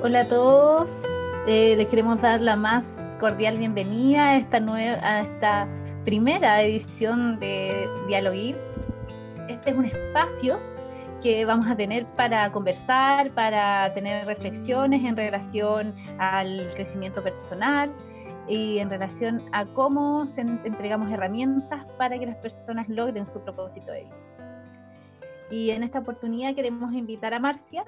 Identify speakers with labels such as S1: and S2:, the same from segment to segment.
S1: Hola a todos, eh, les queremos dar la más cordial bienvenida a esta, nueva, a esta primera edición de Dialoguir. Este es un espacio que vamos a tener para conversar, para tener reflexiones en relación al crecimiento personal y en relación a cómo entregamos herramientas para que las personas logren su propósito de vida. Y en esta oportunidad queremos invitar a Marcia,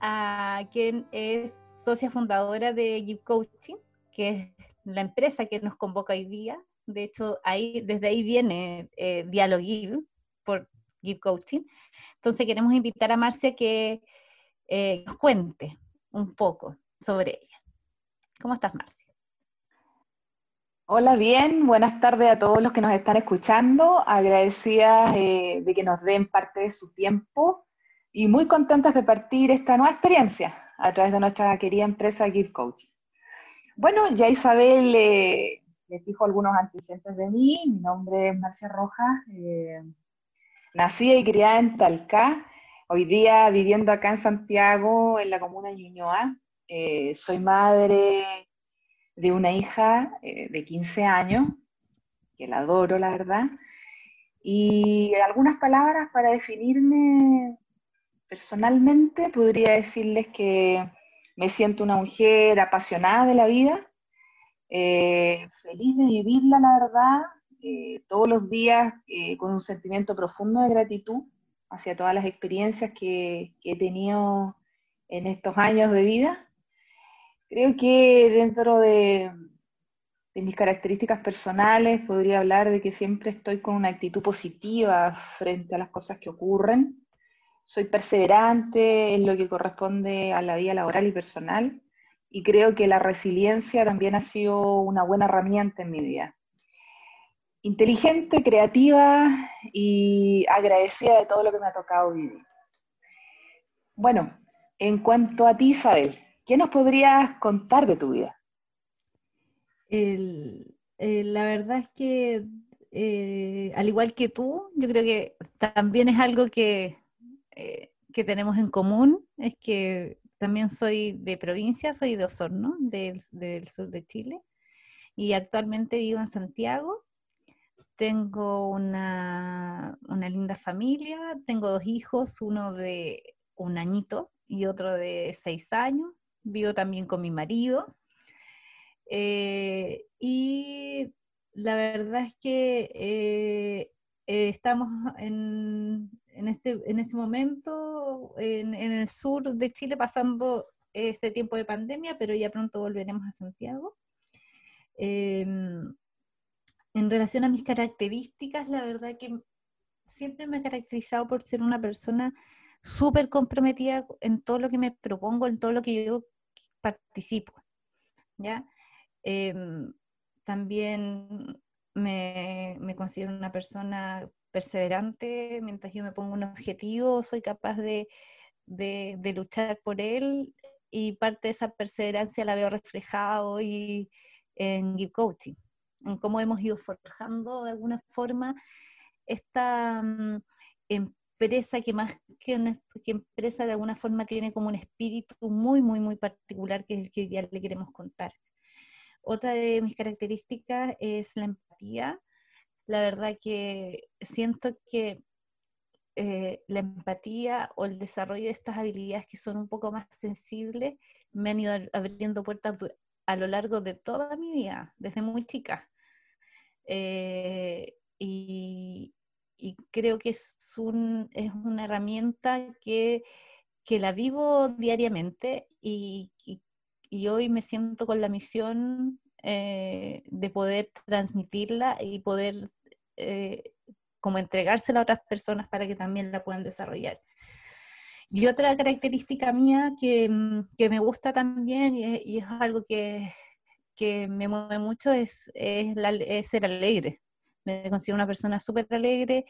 S1: a quien es socia fundadora de Give Coaching, que es la empresa que nos convoca hoy día. De hecho, ahí, desde ahí viene eh, Dialogue por Give Coaching. Entonces queremos invitar a Marcia que eh, nos cuente un poco sobre ella. ¿Cómo estás, Marcia?
S2: Hola, bien, buenas tardes a todos los que nos están escuchando. Agradecidas eh, de que nos den parte de su tiempo y muy contentas de partir esta nueva experiencia a través de nuestra querida empresa Give Coaching. Bueno, ya Isabel eh, les dijo algunos antecedentes de mí. Mi nombre es Marcia Rojas. Eh, Nacida y criada en Talca, hoy día viviendo acá en Santiago, en la comuna de Ñuñoa. Eh, soy madre de una hija eh, de 15 años, que la adoro, la verdad. Y algunas palabras para definirme personalmente, podría decirles que me siento una mujer apasionada de la vida, eh, feliz de vivirla, la verdad, eh, todos los días eh, con un sentimiento profundo de gratitud hacia todas las experiencias que, he tenido en estos años de vida. Creo que dentro de, de mis características personales podría hablar de que siempre estoy con una actitud positiva frente a las cosas que ocurren. Soy perseverante en lo que corresponde a la vida laboral y personal y creo que la resiliencia también ha sido una buena herramienta en mi vida inteligente, creativa y agradecida de todo lo que me ha tocado vivir. Bueno, en cuanto a ti, Isabel, ¿qué nos podrías contar de tu vida?
S1: la verdad es que, eh, al igual que tú, yo creo que también es algo que, eh, que tenemos en común, es que también soy de provincia, soy de Osorno, del, del sur de Chile, y actualmente vivo en Santiago tengo una, linda familia, tengo dos hijos, uno de un añito y otro de seis años. Vivo también con mi marido. Eh, y la verdad es que eh, eh, estamos en, este, en este momento en, el sur de Chile pasando este tiempo de pandemia, pero ya pronto volveremos a Santiago. Em, en relación a mis características, la verdad que siempre me he caracterizado por ser una persona súper comprometida en todo lo que me propongo, en todo lo que yo participo. ¿ya? Em, también me, considero una persona perseverante, mientras yo me pongo un objetivo, soy capaz de, de luchar por él y parte de esa perseverancia la veo reflejada hoy en Give Coaching en cómo hemos ido forjando de alguna forma esta mm, empresa que más que, que empresa de alguna forma tiene como un espíritu muy, muy, muy particular que es el que ya le queremos contar. Otra de mis características es la empatía. La verdad que siento que eh, la empatía o el desarrollo de estas habilidades que son un poco más sensibles me han ido abriendo puertas a lo largo de toda mi vida, desde muy chica. Eh, y, creo que es, un, es una herramienta que, que, la vivo diariamente y, y, hoy me siento con la misión eh, de poder transmitirla y poder eh, como entregársela a otras personas para que también la puedan desarrollar. Y otra característica mía que, mm, que me gusta también y es, algo que, que, me mueve mucho es, es, ser alegre. Me considero una persona súper alegre,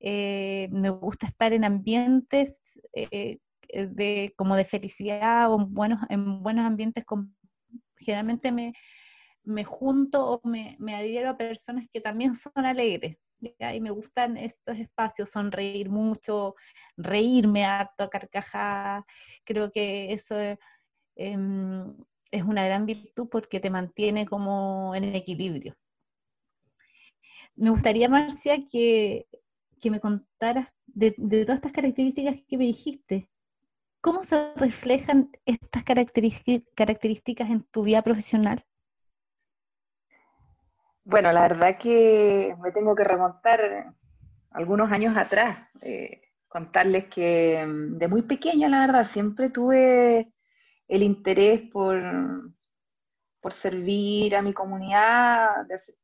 S1: eh, me gusta estar en ambientes eh, de, como de felicidad o en buenos, en buenos ambientes. Generalmente me, me junto o me, adhiero a personas que también son alegres y me gustan estos espacios, sonreír mucho, reírme harto a carcajadas, creo que eso em, es una gran virtud porque te mantiene como en equilibrio. Me gustaría, Marcia, que, me contaras de, todas estas características que me dijiste. ¿Cómo se reflejan estas características en tu vida profesional?
S2: Bueno, la verdad que me tengo que remontar algunos años atrás. Eh, contarles que mm, de muy pequeña, la verdad, siempre tuve el interés por, por servir a mi comunidad, de hacer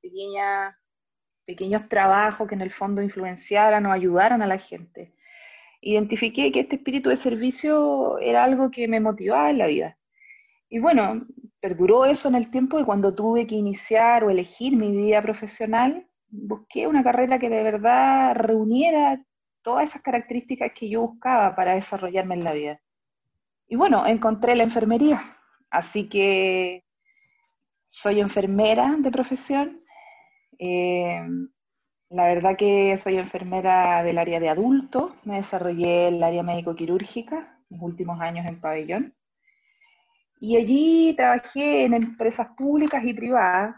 S2: pequeños trabajos que en el fondo influenciaran o ayudaran a la gente. Identifiqué que este espíritu de servicio era algo que me motivaba en la vida. Y bueno, perduró eso en el tiempo y cuando tuve que iniciar o elegir mi vida profesional, busqué una carrera que de verdad reuniera todas esas características que yo buscaba para desarrollarme en la vida. Y bueno, encontré la enfermería, así que soy enfermera de profesión. Eh, la verdad que soy enfermera del área de adultos, me desarrollé en el área médico-quirúrgica, mis últimos años en pabellón. Y allí trabajé en empresas públicas y privadas.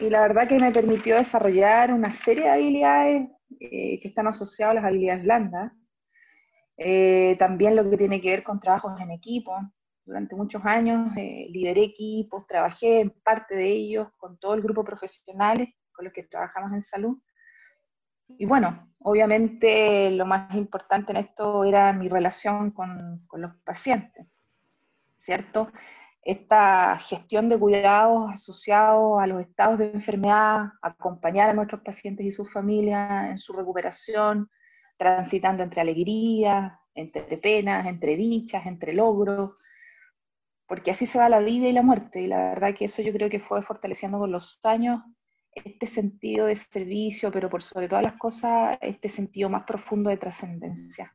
S2: Y la verdad que me permitió desarrollar una serie de habilidades eh, que están asociados a las habilidades blandas. Eh, también lo que tiene que ver con trabajos en equipo. Durante muchos años eh, lideré equipos, trabajé en parte de ellos con todo el grupo profesionales con los que trabajamos en salud. Y bueno, obviamente lo más importante en esto era mi relación con, con los pacientes, ¿cierto? esta gestión de cuidados asociados a los estados de enfermedad, acompañar a nuestros pacientes y sus familias en su recuperación, transitando entre alegrías, entre penas, entre dichas, entre logros, porque así se va la vida y la muerte, y la verdad que eso yo creo que fue fortaleciendo con los años este sentido de servicio, pero por sobre todas las cosas, este sentido más profundo de trascendencia.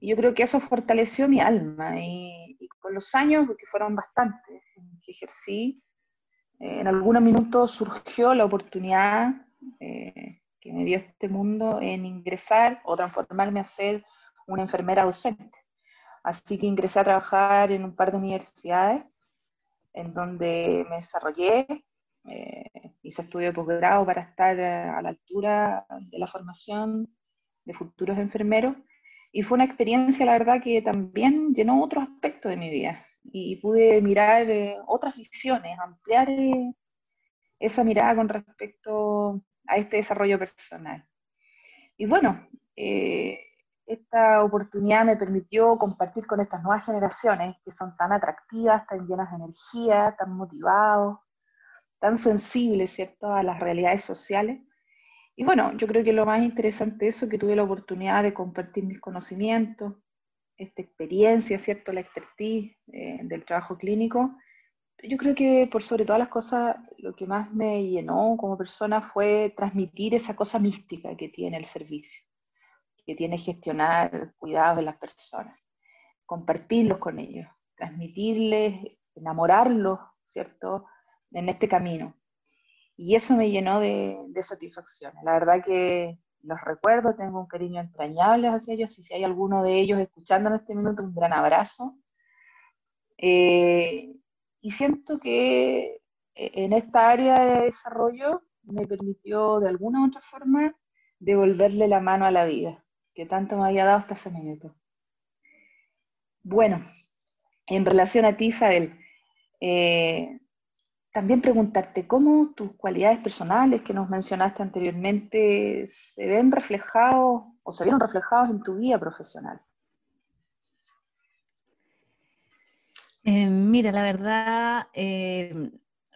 S2: Y yo creo que eso fortaleció mi alma y, con los años, porque fueron bastantes que ejercí, eh, en algunos minutos surgió la oportunidad eh, que me dio este mundo en ingresar o transformarme a ser una enfermera docente. Así que ingresé a trabajar en un par de universidades en donde me desarrollé, eh, hice estudio de posgrado para estar a la altura de la formación de futuros enfermeros y fue una experiencia, la verdad, que también llenó otro aspecto de mi vida y pude mirar eh, otras visiones, ampliar eh, esa mirada con respecto a este desarrollo personal. Y bueno, eh, esta oportunidad me permitió compartir con estas nuevas generaciones que son tan atractivas, tan llenas de energía, tan motivados, tan sensibles, ¿cierto?, a las realidades sociales y bueno, yo creo que lo más interesante de eso es que tuve la oportunidad de compartir mis conocimientos, esta experiencia, ¿cierto? La expertise eh, del trabajo clínico. Yo creo que por sobre todas las cosas, lo que más me llenó como persona fue transmitir esa cosa mística que tiene el servicio, que tiene gestionar cuidados de las personas, compartirlos con ellos, transmitirles, enamorarlos, ¿cierto? En este camino. Y eso me llenó de, de satisfacción. La verdad que los recuerdo, tengo un cariño entrañable hacia ellos, y si hay alguno de ellos escuchando en este minuto, un gran abrazo. Eh, y siento que eh, en esta área de desarrollo me permitió de alguna u otra forma devolverle la mano a la vida, que tanto me había dado hasta ese minuto. Bueno, en relación a ti, Isabel, eh, también preguntarte cómo tus cualidades personales que nos mencionaste anteriormente se ven reflejados o se vieron reflejados en tu vida profesional.
S1: Eh, mira, la verdad, eh,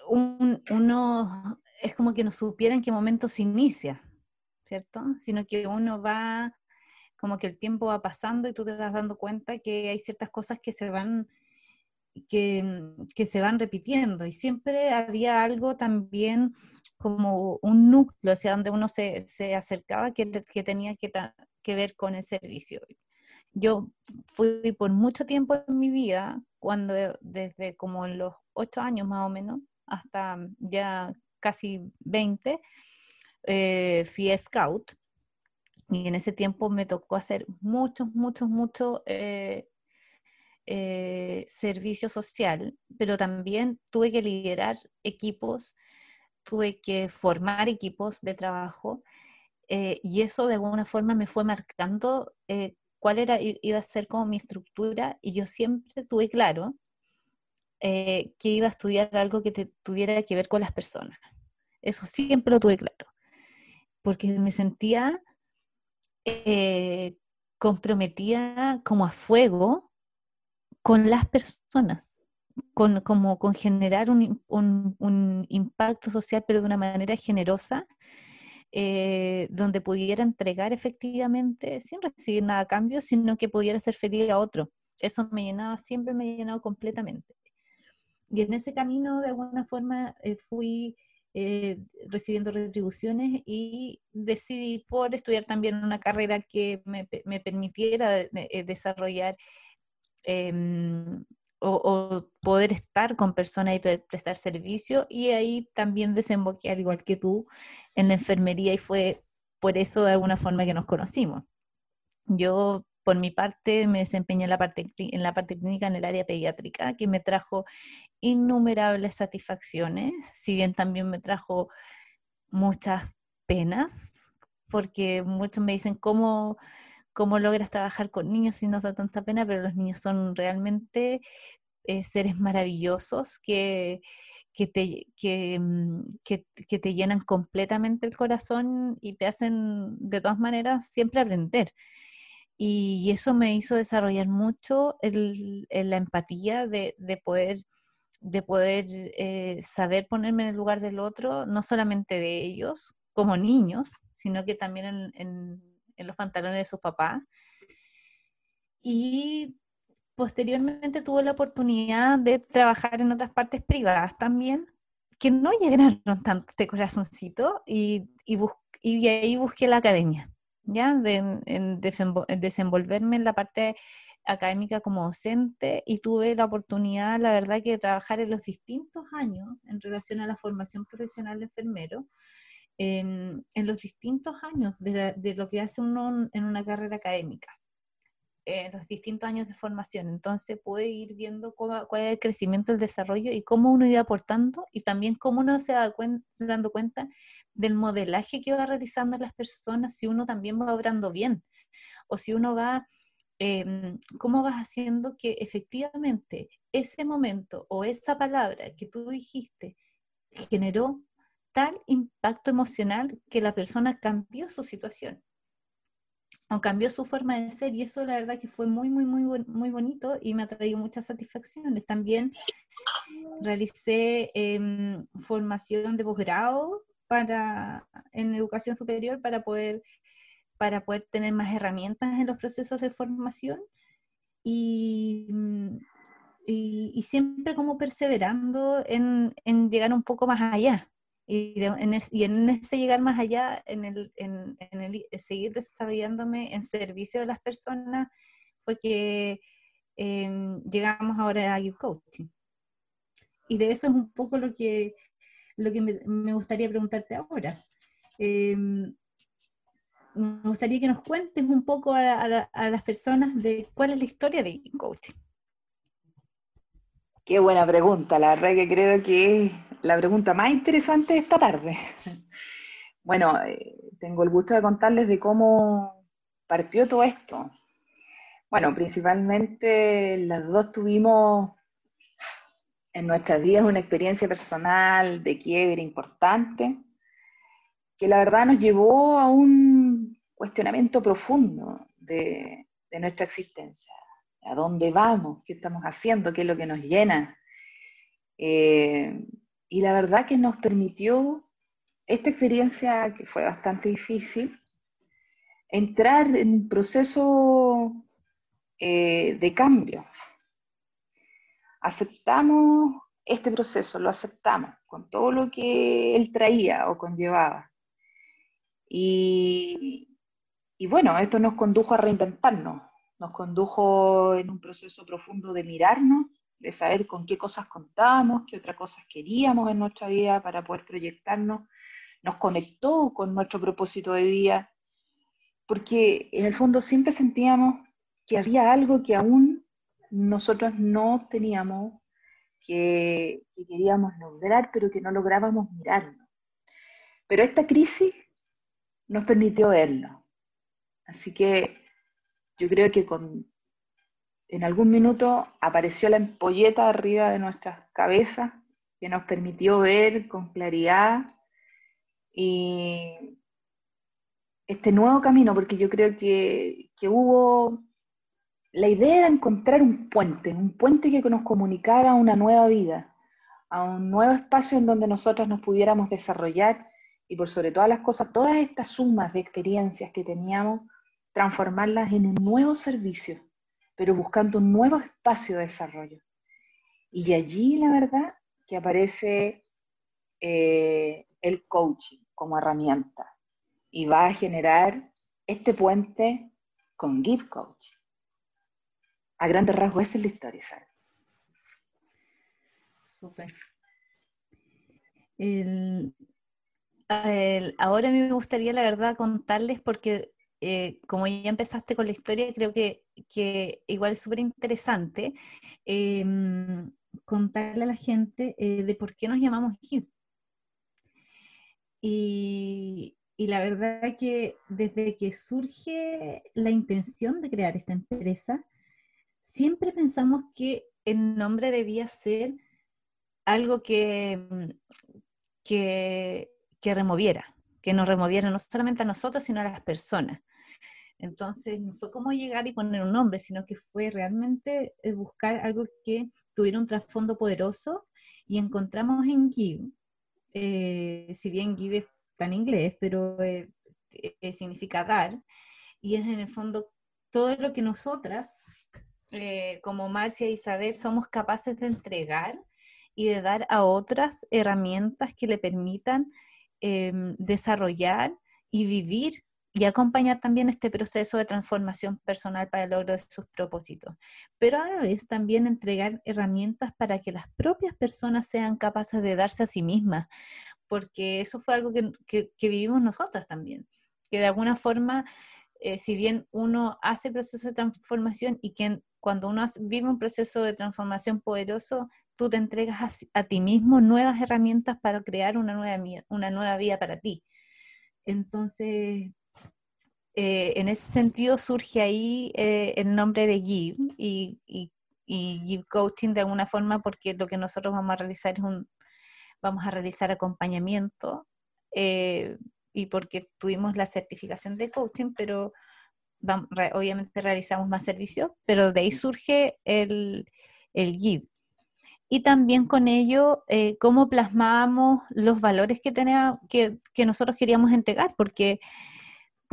S1: uno es como que no supiera en qué momento se inicia, ¿cierto? Sino que uno va, como que el tiempo va pasando y tú te vas dando cuenta que hay ciertas cosas que se van Mm, que, se van repitiendo y siempre había algo también como un núcleo hacia donde uno se, acercaba que, tenía que, que, ver con el servicio. Yo fui por mucho tiempo en mi vida, cuando desde como los ocho años más o menos, hasta ya casi 20, eh, fui scout. Y en ese tiempo me tocó hacer muchos, muchos, muchos eh, eh, servicio social, pero también tuve que liderar equipos, tuve que formar equipos de trabajo eh, y eso de alguna forma me fue marcando eh, cuál era, iba a ser como mi estructura y yo siempre tuve claro que iba a estudiar algo que tuviera que ver con las personas. Eso siempre lo tuve claro, porque me sentía comprometida como a fuego con las personas, con, como con generar un, impacto social, pero de una manera generosa, eh, donde pudiera entregar efectivamente, sin recibir nada a cambio, sino que pudiera ser feliz a otro. Eso me llenaba, siempre me ha llenado completamente. Y en ese camino, de alguna forma, eh, fui eh, recibiendo retribuciones y decidí por estudiar también una carrera que me, me permitiera desarrollar Em, o, poder estar con personas y prestar servicio. Y ahí también desemboqué, al igual que tú, en la enfermería y fue por eso de alguna forma que nos conocimos. Yo, por mi parte, me desempeñé en la parte, en la parte clínica en el área pediátrica, que me trajo innumerables satisfacciones, si bien también me trajo muchas penas, porque muchos me dicen cómo cómo logras trabajar con niños sin nos da tanta pena, pero los niños son realmente eh, seres maravillosos que, que te, mm, que, te llenan completamente el corazón y te hacen de todas maneras siempre aprender. Y eso me hizo desarrollar mucho el, la empatía de, de, poder, de poder eh, saber ponerme en el lugar del otro, no solamente de ellos como niños, sino que también en los pantalones de sus papás. Y posteriormente tuvo la oportunidad de trabajar en otras partes privadas también, que no llegaron tanto este corazoncito, y, y, ahí busqué la academia, ¿ya? De, en, desenvolverme en la parte académica como docente y tuve la oportunidad, la verdad, que de trabajar en los distintos años en relación a la formación profesional de enfermero, en, los distintos años de, lo que hace uno en una carrera académica, en los distintos años de formación. Entonces puede ir viendo cuál es el crecimiento, el desarrollo y cómo uno iba aportando y también cómo uno se va dando cuenta del modelaje que va realizando las personas, si uno también va obrando bien o si uno va... Em, ¿Cómo vas haciendo que efectivamente ese momento o esa palabra que tú dijiste generó tal impacto emocional que la persona cambió su situación o cambió su forma de ser y eso la verdad que fue muy, muy, muy, muy bonito y me ha traído muchas satisfacciones. También realicé em, formación de posgrado para, en educación superior para poder, para poder tener más herramientas en los procesos de formación y, y, siempre como perseverando en, en llegar un poco más allá. Y, en, ese llegar más allá, en el, en, el seguir desarrollándome en servicio de las personas, fue que em, llegamos ahora a You Coaching. Y de eso es un poco lo que, lo que me, gustaría preguntarte ahora. Em, me gustaría que nos cuentes un poco a, las personas de cuál es la historia de You Coaching.
S2: Qué buena pregunta, la verdad que creo que la pregunta más interesante de esta tarde. Bueno, eh, tengo el gusto de contarles de cómo partió todo esto. Bueno, principalmente las dos tuvimos en nuestras vidas una experiencia personal de quiebre importante, que la verdad nos llevó a un cuestionamiento profundo de, nuestra existencia. ¿A dónde vamos? ¿Qué estamos haciendo? ¿Qué es lo que nos llena? Eh, y la verdad que nos permitió esta experiencia, que fue bastante difícil, entrar en un proceso eh, de cambio. Aceptamos este proceso, lo aceptamos con todo lo que él traía o conllevaba. Y, y bueno, esto nos condujo a reinventarnos, nos condujo en un proceso profundo de mirarnos de saber con qué cosas contábamos, qué otras cosas queríamos en nuestra vida para poder proyectarnos, nos conectó con nuestro propósito de vida, porque en el fondo siempre sentíamos que había algo que aún nosotros no teníamos que, queríamos lograr, pero que no lográbamos mirarlo. Pero esta crisis nos permitió verlo. Así que yo creo que en algún minuto apareció la empolleta arriba de nuestras cabezas que nos permitió ver con claridad. Y este nuevo camino, porque yo creo que, que hubo la idea era encontrar un puente, un puente que nos comunicara a una nueva vida, a un nuevo espacio en donde nosotros nos pudiéramos desarrollar y por sobre todas las cosas, todas estas sumas de experiencias que teníamos, transformarlas en un nuevo servicio, pero buscando un nuevo espacio de desarrollo. Y allí, la verdad, que aparece eh, el coaching como herramienta y va a generar este puente con Give Coaching a grandes rasgos, esa es la historia, ¿sabes?
S1: Súper. ahora a mí me gustaría, la verdad, contarles, porque eh, como ya empezaste con la historia, creo que, igual es súper interesante em, contarle a la gente eh, de por qué nos llamamos GIF. Y, la verdad que desde que surge la intención de crear esta empresa, siempre pensamos que el nombre debía ser algo que, que, removiera, que nos removiera no solamente a nosotros, sino a las personas. Entonces, no fue como llegar y poner un nombre, sino que fue realmente eh, buscar algo que tuviera un trasfondo poderoso. Y encontramos en Give, eh, si bien Give está en inglés, pero eh, significa dar, y es en el fondo todo lo que nosotras como Marcia y Isabel, somos capaces de entregar y de dar a otras herramientas que le permitan em, desarrollar y vivir y acompañar también este proceso de transformación personal para el logro de sus propósitos. Pero a la vez también entregar herramientas para que las propias personas sean capaces de darse a sí mismas, porque eso fue algo que, vivimos nosotras también, que de alguna forma, eh, si bien uno hace proceso de transformación y quien cuando uno vive un proceso de transformación poderoso, tú te entregas a, ti mismo nuevas herramientas para crear una nueva, una nueva vida para ti. Entonces, eh, en ese sentido surge ahí eh, el nombre de Give y, y, Give Coaching de alguna forma porque lo que nosotros vamos a realizar es un, vamos a realizar acompañamiento eh, y porque tuvimos la certificación de coaching, pero obviamente realizamos más servicios, pero de ahí surge el, el GIVE. Y también con ello, eh, cómo plasmamos los valores que, tenía, que, que, nosotros queríamos entregar, porque,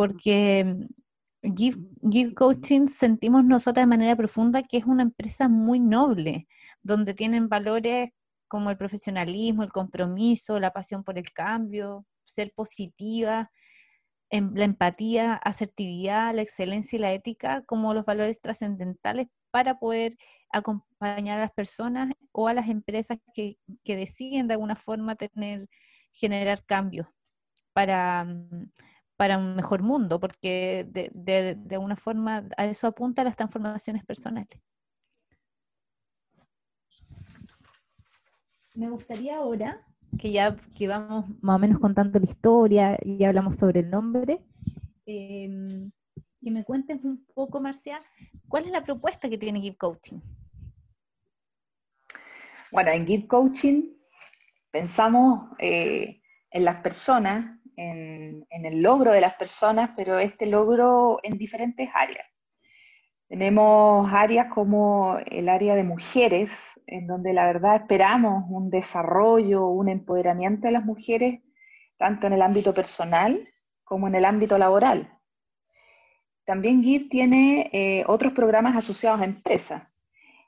S1: porque Give, Give Coaching sentimos nosotros de manera profunda que es una empresa muy noble, donde tienen valores como el profesionalismo, el compromiso, la pasión por el cambio, ser positiva, Em, la empatía, asertividad, la excelencia y la ética como los valores trascendentales para poder acompañar a las personas o a las empresas que, deciden de alguna forma tener, generar cambios para, mm, para un mejor mundo, porque de, de, de alguna forma a eso apunta las transformaciones personales. Me gustaría ahora que ya que vamos más o menos contando la historia y hablamos sobre el nombre, em, que me cuentes un poco, Marcia, ¿cuál es la propuesta que tiene Give Coaching?
S2: Bueno, en Give Coaching pensamos eh, en las personas, en, el logro de las personas, pero este logro en diferentes áreas. Tenemos áreas como el área de mujeres, en donde la verdad esperamos un desarrollo, un empoderamiento de las mujeres, tanto en el ámbito personal como en el ámbito laboral. También GIF tiene eh, otros programas asociados a empresas.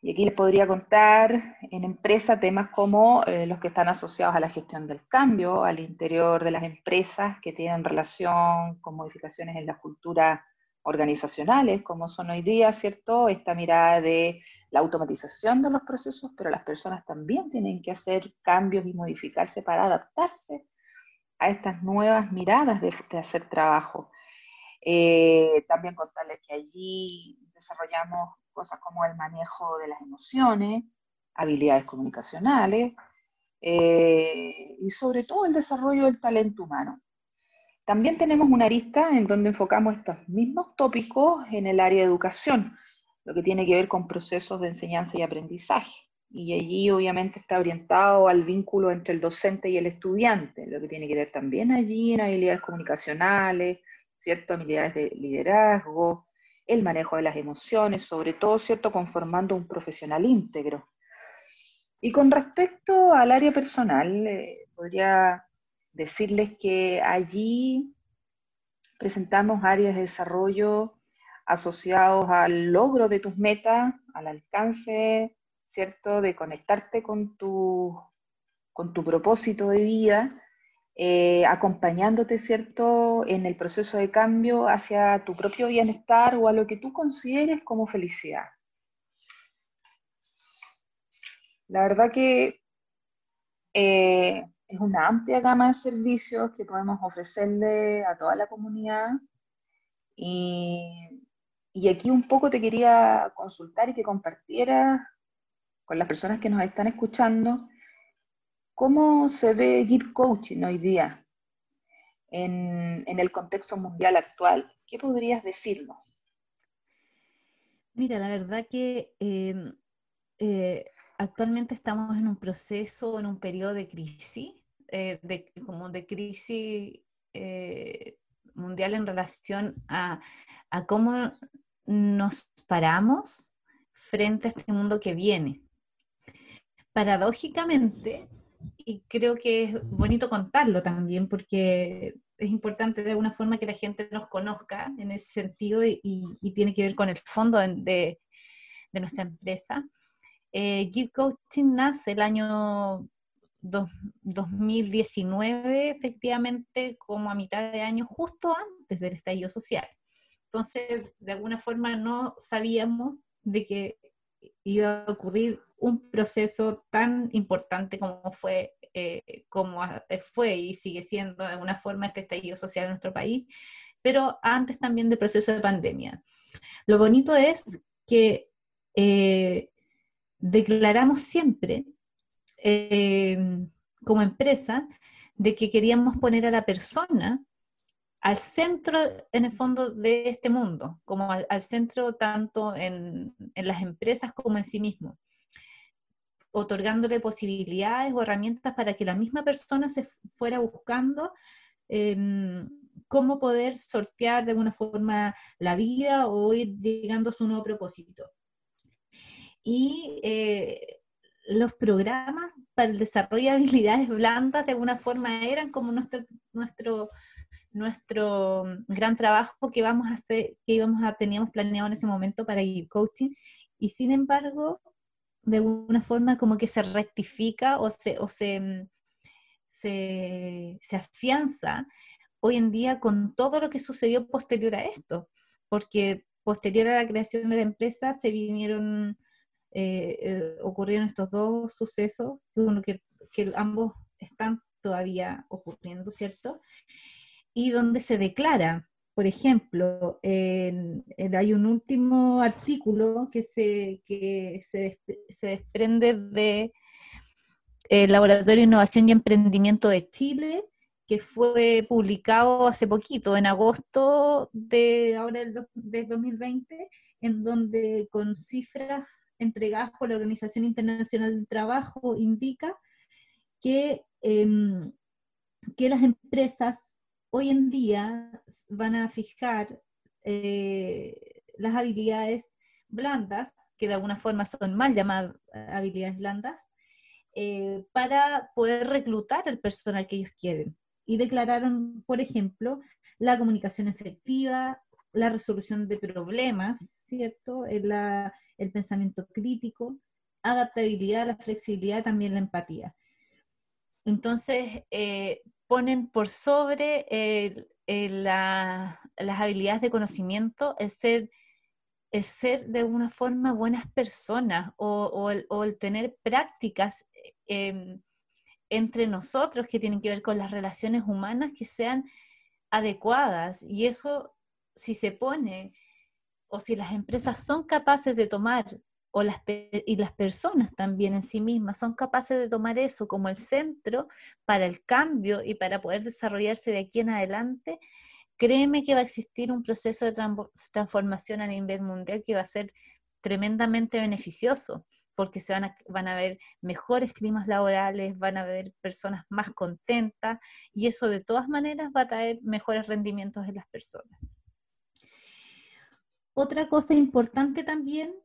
S2: Y aquí les podría contar en empresa temas como eh, los que están asociados a la gestión del cambio, al interior de las empresas que tienen relación con modificaciones en la cultura organizacionales, como son hoy día, ¿cierto? Esta mirada de la automatización de los procesos, pero las personas también tienen que hacer cambios y modificarse para adaptarse a estas nuevas miradas de, hacer trabajo. Eh, también contarles que allí desarrollamos cosas como el manejo de las emociones, habilidades comunicacionales eh, y sobre todo el desarrollo del talento humano. También tenemos una arista en donde enfocamos estos mismos tópicos en el área de educación, lo que tiene que ver con procesos de enseñanza y aprendizaje. Y allí obviamente está orientado al vínculo entre el docente y el estudiante, lo que tiene que ver también allí en habilidades comunicacionales, ¿cierto? habilidades de liderazgo, el manejo de las emociones, sobre todo, ¿cierto? conformando un profesional íntegro. Y con respecto al área personal, eh, podría decirles que allí presentamos áreas de desarrollo asociados al logro de tus metas, al alcance, ¿cierto?, de conectarte con tu, con tu propósito de vida, eh, acompañándote, ¿cierto?, en el proceso de cambio hacia tu propio bienestar o a lo que tú consideres como felicidad. La verdad que eh, es una amplia gama de servicios que podemos ofrecerle a toda la comunidad y y aquí un poco te quería consultar y que compartieras con las personas que nos están escuchando cómo se ve Give Coaching hoy día en, el contexto mundial actual. ¿Qué podrías decirnos?
S1: Mira, la verdad que em, eh, actualmente estamos en un proceso, en un periodo de crisis, eh, como de crisis eh, mundial en relación a cómo nos paramos frente a este mundo que viene. Paradójicamente, y creo que es bonito contarlo también porque es importante de alguna forma que la gente nos conozca en ese sentido y, tiene que ver con el fondo de, nuestra empresa. Eh, Give Coaching nace el año 2019, efectivamente, como a mitad de año, justo antes del estallido social. Entonces, de alguna forma no sabíamos de que iba a ocurrir un proceso tan importante como fue, eh, como fue y sigue siendo de alguna forma este estallido social en nuestro país, pero antes también del proceso de pandemia. Lo bonito es que eh, declaramos siempre eh, como empresa de que queríamos poner a la persona al centro, en el fondo, de este mundo, como al, centro tanto en, las empresas como en sí mismo, otorgándole posibilidades o herramientas para que la misma persona se fuera buscando em, cómo poder sortear de alguna forma la vida o ir llegando a su nuevo propósito. Y eh, los programas para el desarrollo de habilidades blandas de alguna forma eran como nuestro, nuestro nuestro gran trabajo que vamos a hacer, que íbamos a, teníamos planeado en ese momento para ir coaching, y sin embargo, de alguna forma como que se rectifica o se, o se, se, se afianza hoy en día con todo lo que sucedió posterior a esto, porque posterior a la creación de la empresa se vinieron, eh, eh, ocurrieron estos dos sucesos, que, que ambos están todavía ocurriendo, ¿cierto? y donde se declara, por ejemplo, hay un último artículo que se, se, desprende de el Laboratorio de Innovación y Emprendimiento de Chile, que fue publicado hace poquito, en agosto de ahora del, 2020, en donde con cifras entregadas por la Organización Internacional del Trabajo indica que, em, que las empresas hoy en día van a fijar eh, las habilidades blandas, que de alguna forma son mal llamadas habilidades blandas, eh, para poder reclutar el personal que ellos quieren. Y declararon, por ejemplo, la comunicación efectiva, la resolución de problemas, ¿cierto? El, pensamiento crítico, adaptabilidad, la flexibilidad, también la empatía. Entonces, eh, ponen por sobre las habilidades de conocimiento el ser, el ser de alguna forma buenas personas o, el, tener prácticas em, entre nosotros que tienen que ver con las relaciones humanas que sean adecuadas. Y eso, si se pone o si las empresas son capaces de tomar, o las, y las personas también en sí mismas son capaces de tomar eso como el centro para el cambio y para poder desarrollarse de aquí en adelante, créeme que va a existir un proceso de transformación a nivel mundial que va a ser tremendamente beneficioso porque se van a, van a ver mejores climas laborales, van a haber personas más contentas y eso de todas maneras va a traer mejores rendimientos en las personas. Otra cosa importante también,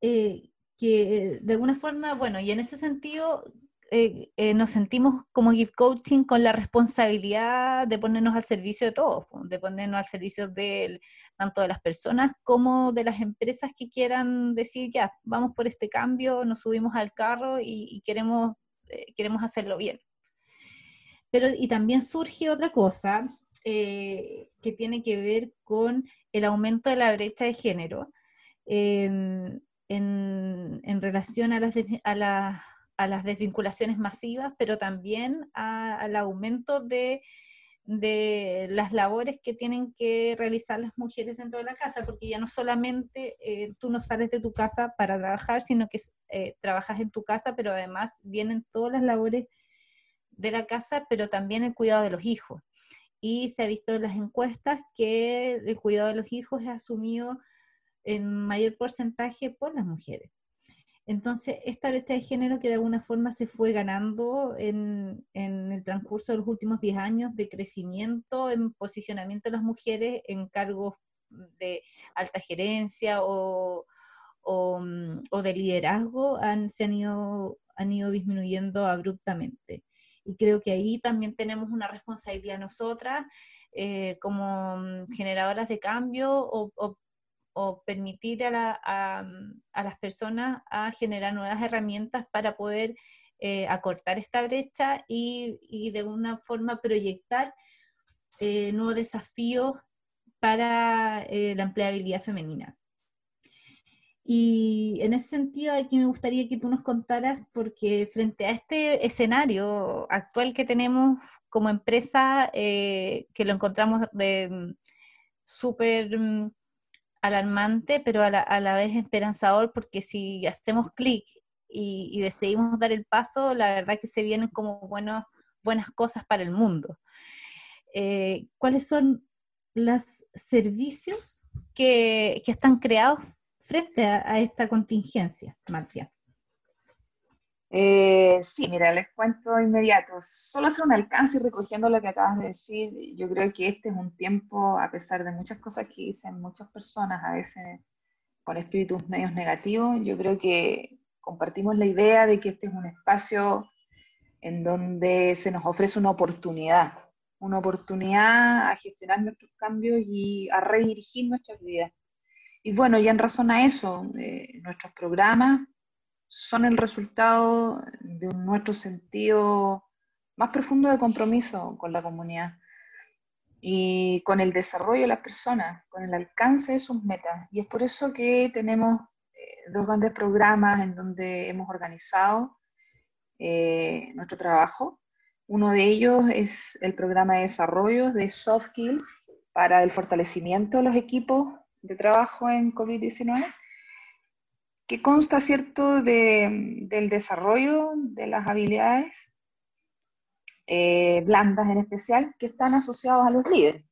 S1: eh, que de alguna forma, bueno, y en ese sentido eh, eh, nos sentimos como Give Coaching con la responsabilidad de ponernos al servicio de todos, de ponernos al servicio de tanto de las personas como de las empresas que quieran decir, ya, vamos por este cambio, nos subimos al carro y, queremos, queremos hacerlo bien. Pero, y también surge otra cosa que tiene que ver con el aumento de la brecha de género em, en, en, relación a las, a las a las desvinculaciones masivas, pero también al aumento de, las labores que tienen que realizar las mujeres dentro de la casa, porque ya no solamente eh, tú no sales de tu casa para trabajar, sino que eh, trabajas en tu casa, pero además vienen todas las labores de la casa, pero también el cuidado de los hijos. Y se ha visto en las encuestas que el cuidado de los hijos es asumido en mayor porcentaje por las mujeres. Entonces, esta brecha de género que de alguna forma se fue ganando en, el transcurso de los últimos 10 años de crecimiento en posicionamiento de las mujeres en cargos de alta gerencia o, mm, de liderazgo han, se han ido, han ido disminuyendo abruptamente. Y creo que ahí también tenemos una responsabilidad nosotras eh, como mm, generadoras de cambio o, o, o permitir a, las personas a generar nuevas herramientas para poder eh, acortar esta brecha y, de una forma proyectar eh, nuevos desafíos para eh, la empleabilidad femenina. Y en ese sentido, aquí me gustaría que tú nos contaras, porque frente a este escenario actual que tenemos como empresa, que lo encontramos súper mm, alarmante, pero a la, vez esperanzador, porque si hacemos clic y, decidimos dar el paso, la verdad que se vienen como buenos, buenas cosas para el mundo. Eh, ¿Cuáles son los servicios que, están creados frente a esta contingencia, Marcia?
S2: Eh, sí, mira, les cuento inmediato. Solo hacer un alcance y recogiendo lo que acabas de decir, yo creo que este es un tiempo, a pesar de muchas cosas que dicen muchas personas, a veces con espíritus medios negativos, yo creo que compartimos la idea de que este es un espacio en donde se nos ofrece una oportunidad, una oportunidad a gestionar nuestros cambios y a redirigir nuestras vidas. Y bueno, ya en razón a eso, eh, nuestros programas son el resultado de nuestro sentido más profundo de compromiso con la comunidad y con el desarrollo de las personas, con el alcance de sus metas. Y es por eso que tenemos eh, dos grandes programas en donde hemos organizado eh, nuestro trabajo. Uno de ellos es el programa de desarrollo de soft skills para el fortalecimiento de los equipos de trabajo en COVID-19 que consta, ¿cierto?, del desarrollo de las habilidades eh, blandas en especial que están asociadas a los líderes.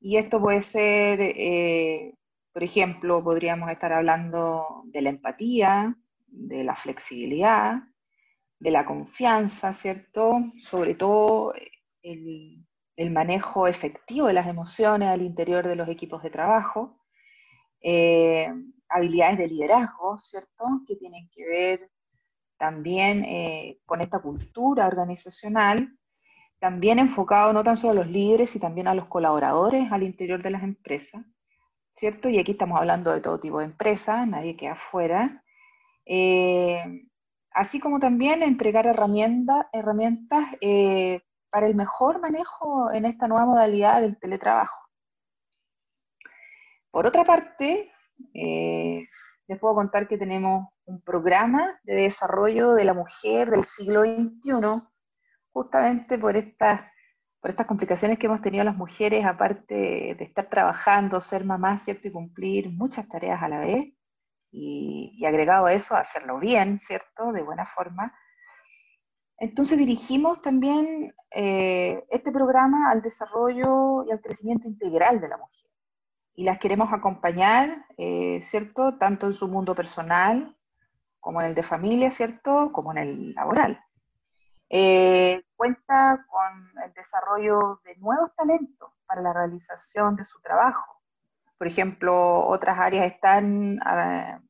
S2: Y esto puede ser, eh, por ejemplo, podríamos estar hablando de la empatía, de la flexibilidad, de la confianza, ¿cierto? Sobre todo el, el manejo efectivo de las emociones al interior de los equipos de trabajo. Eh, habilidades de liderazgo, ¿cierto? Que tienen que ver también eh, con esta cultura organizacional, también enfocado no tan solo a los líderes, sino también a los colaboradores al interior de las empresas, ¿cierto? Y aquí estamos hablando de todo tipo de empresas, nadie queda fuera. Eh, así como también entregar herramientas eh, para el mejor manejo en esta nueva modalidad del teletrabajo. Por otra parte, eh, les puedo contar que tenemos un programa de desarrollo de la mujer del siglo XXI, justamente por esta por estas complicaciones que hemos tenido las mujeres, aparte de estar trabajando, ser mamás, ¿cierto? Y cumplir muchas tareas a la vez, y, agregado a eso, hacerlo bien, ¿cierto? De buena forma. Entonces dirigimos también eh, este programa al desarrollo y al crecimiento integral de la mujer. Y las queremos acompañar, eh, ¿cierto? Tanto en su mundo personal como en el de familia, ¿cierto? Como en el laboral. Eh, cuenta con el desarrollo de nuevos talentos para la realización de su trabajo. Por ejemplo, otras áreas están ah,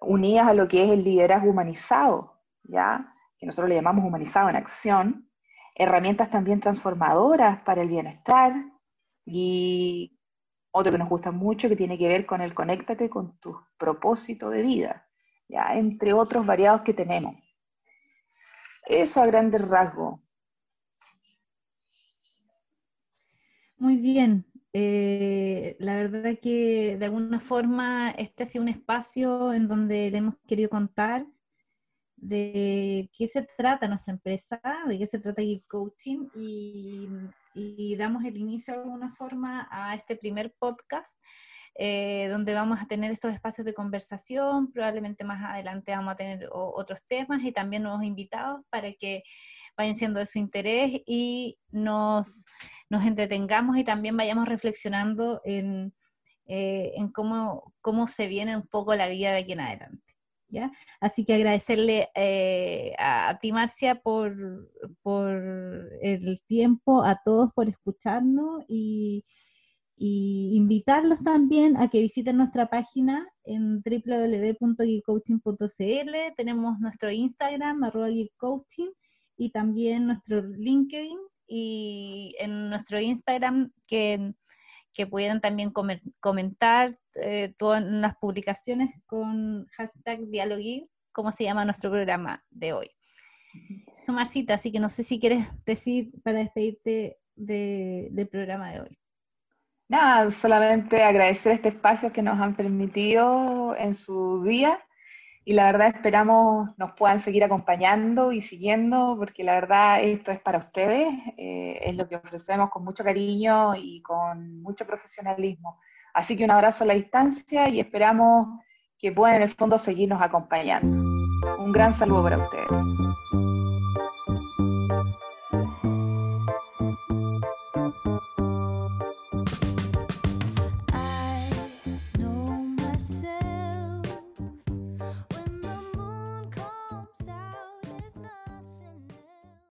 S2: unidas a lo que es el liderazgo humanizado, ¿ya? que nosotros le llamamos humanizado en acción, herramientas también transformadoras para el bienestar y otro que nos gusta mucho que tiene que ver con el conéctate con tu propósito de vida, ¿ya? entre otros variados que tenemos. Eso a grandes rasgos.
S1: Muy bien. Eh, la verdad que de alguna forma este ha sido un espacio en donde le hemos querido contar de qué se trata nuestra empresa, de qué se trata Give Coaching y, y damos el inicio de alguna forma a este primer podcast eh, donde vamos a tener estos espacios de conversación, probablemente más adelante vamos a tener otros temas y también nuevos invitados para que vayan siendo de su interés y nos, nos entretengamos y también vayamos reflexionando en, eh, en cómo, cómo se viene un poco la vida de aquí en adelante. Así que agradecerle eh, a, ti, Marcia, por, por el tiempo, a todos por escucharnos y, y invitarlos también a que visiten nuestra página en www.geekcoaching.cl. Tenemos nuestro Instagram, arroba geekcoaching, y también nuestro LinkedIn y en nuestro Instagram que, que puedan también comentar eh, todas las publicaciones con hashtag Dialogue, como se llama nuestro programa de hoy. Eso, Marcita, así que no sé si quieres decir para despedirte del programa de hoy.
S2: Nada, solamente agradecer este espacio que nos han permitido en su día y la verdad esperamos nos puedan seguir acompañando y siguiendo porque la verdad esto es para ustedes, eh, es lo que ofrecemos con mucho cariño y con mucho profesionalismo. Así que un abrazo a la distancia y esperamos que puedan en el fondo seguirnos acompañando. Un gran saludo para ustedes.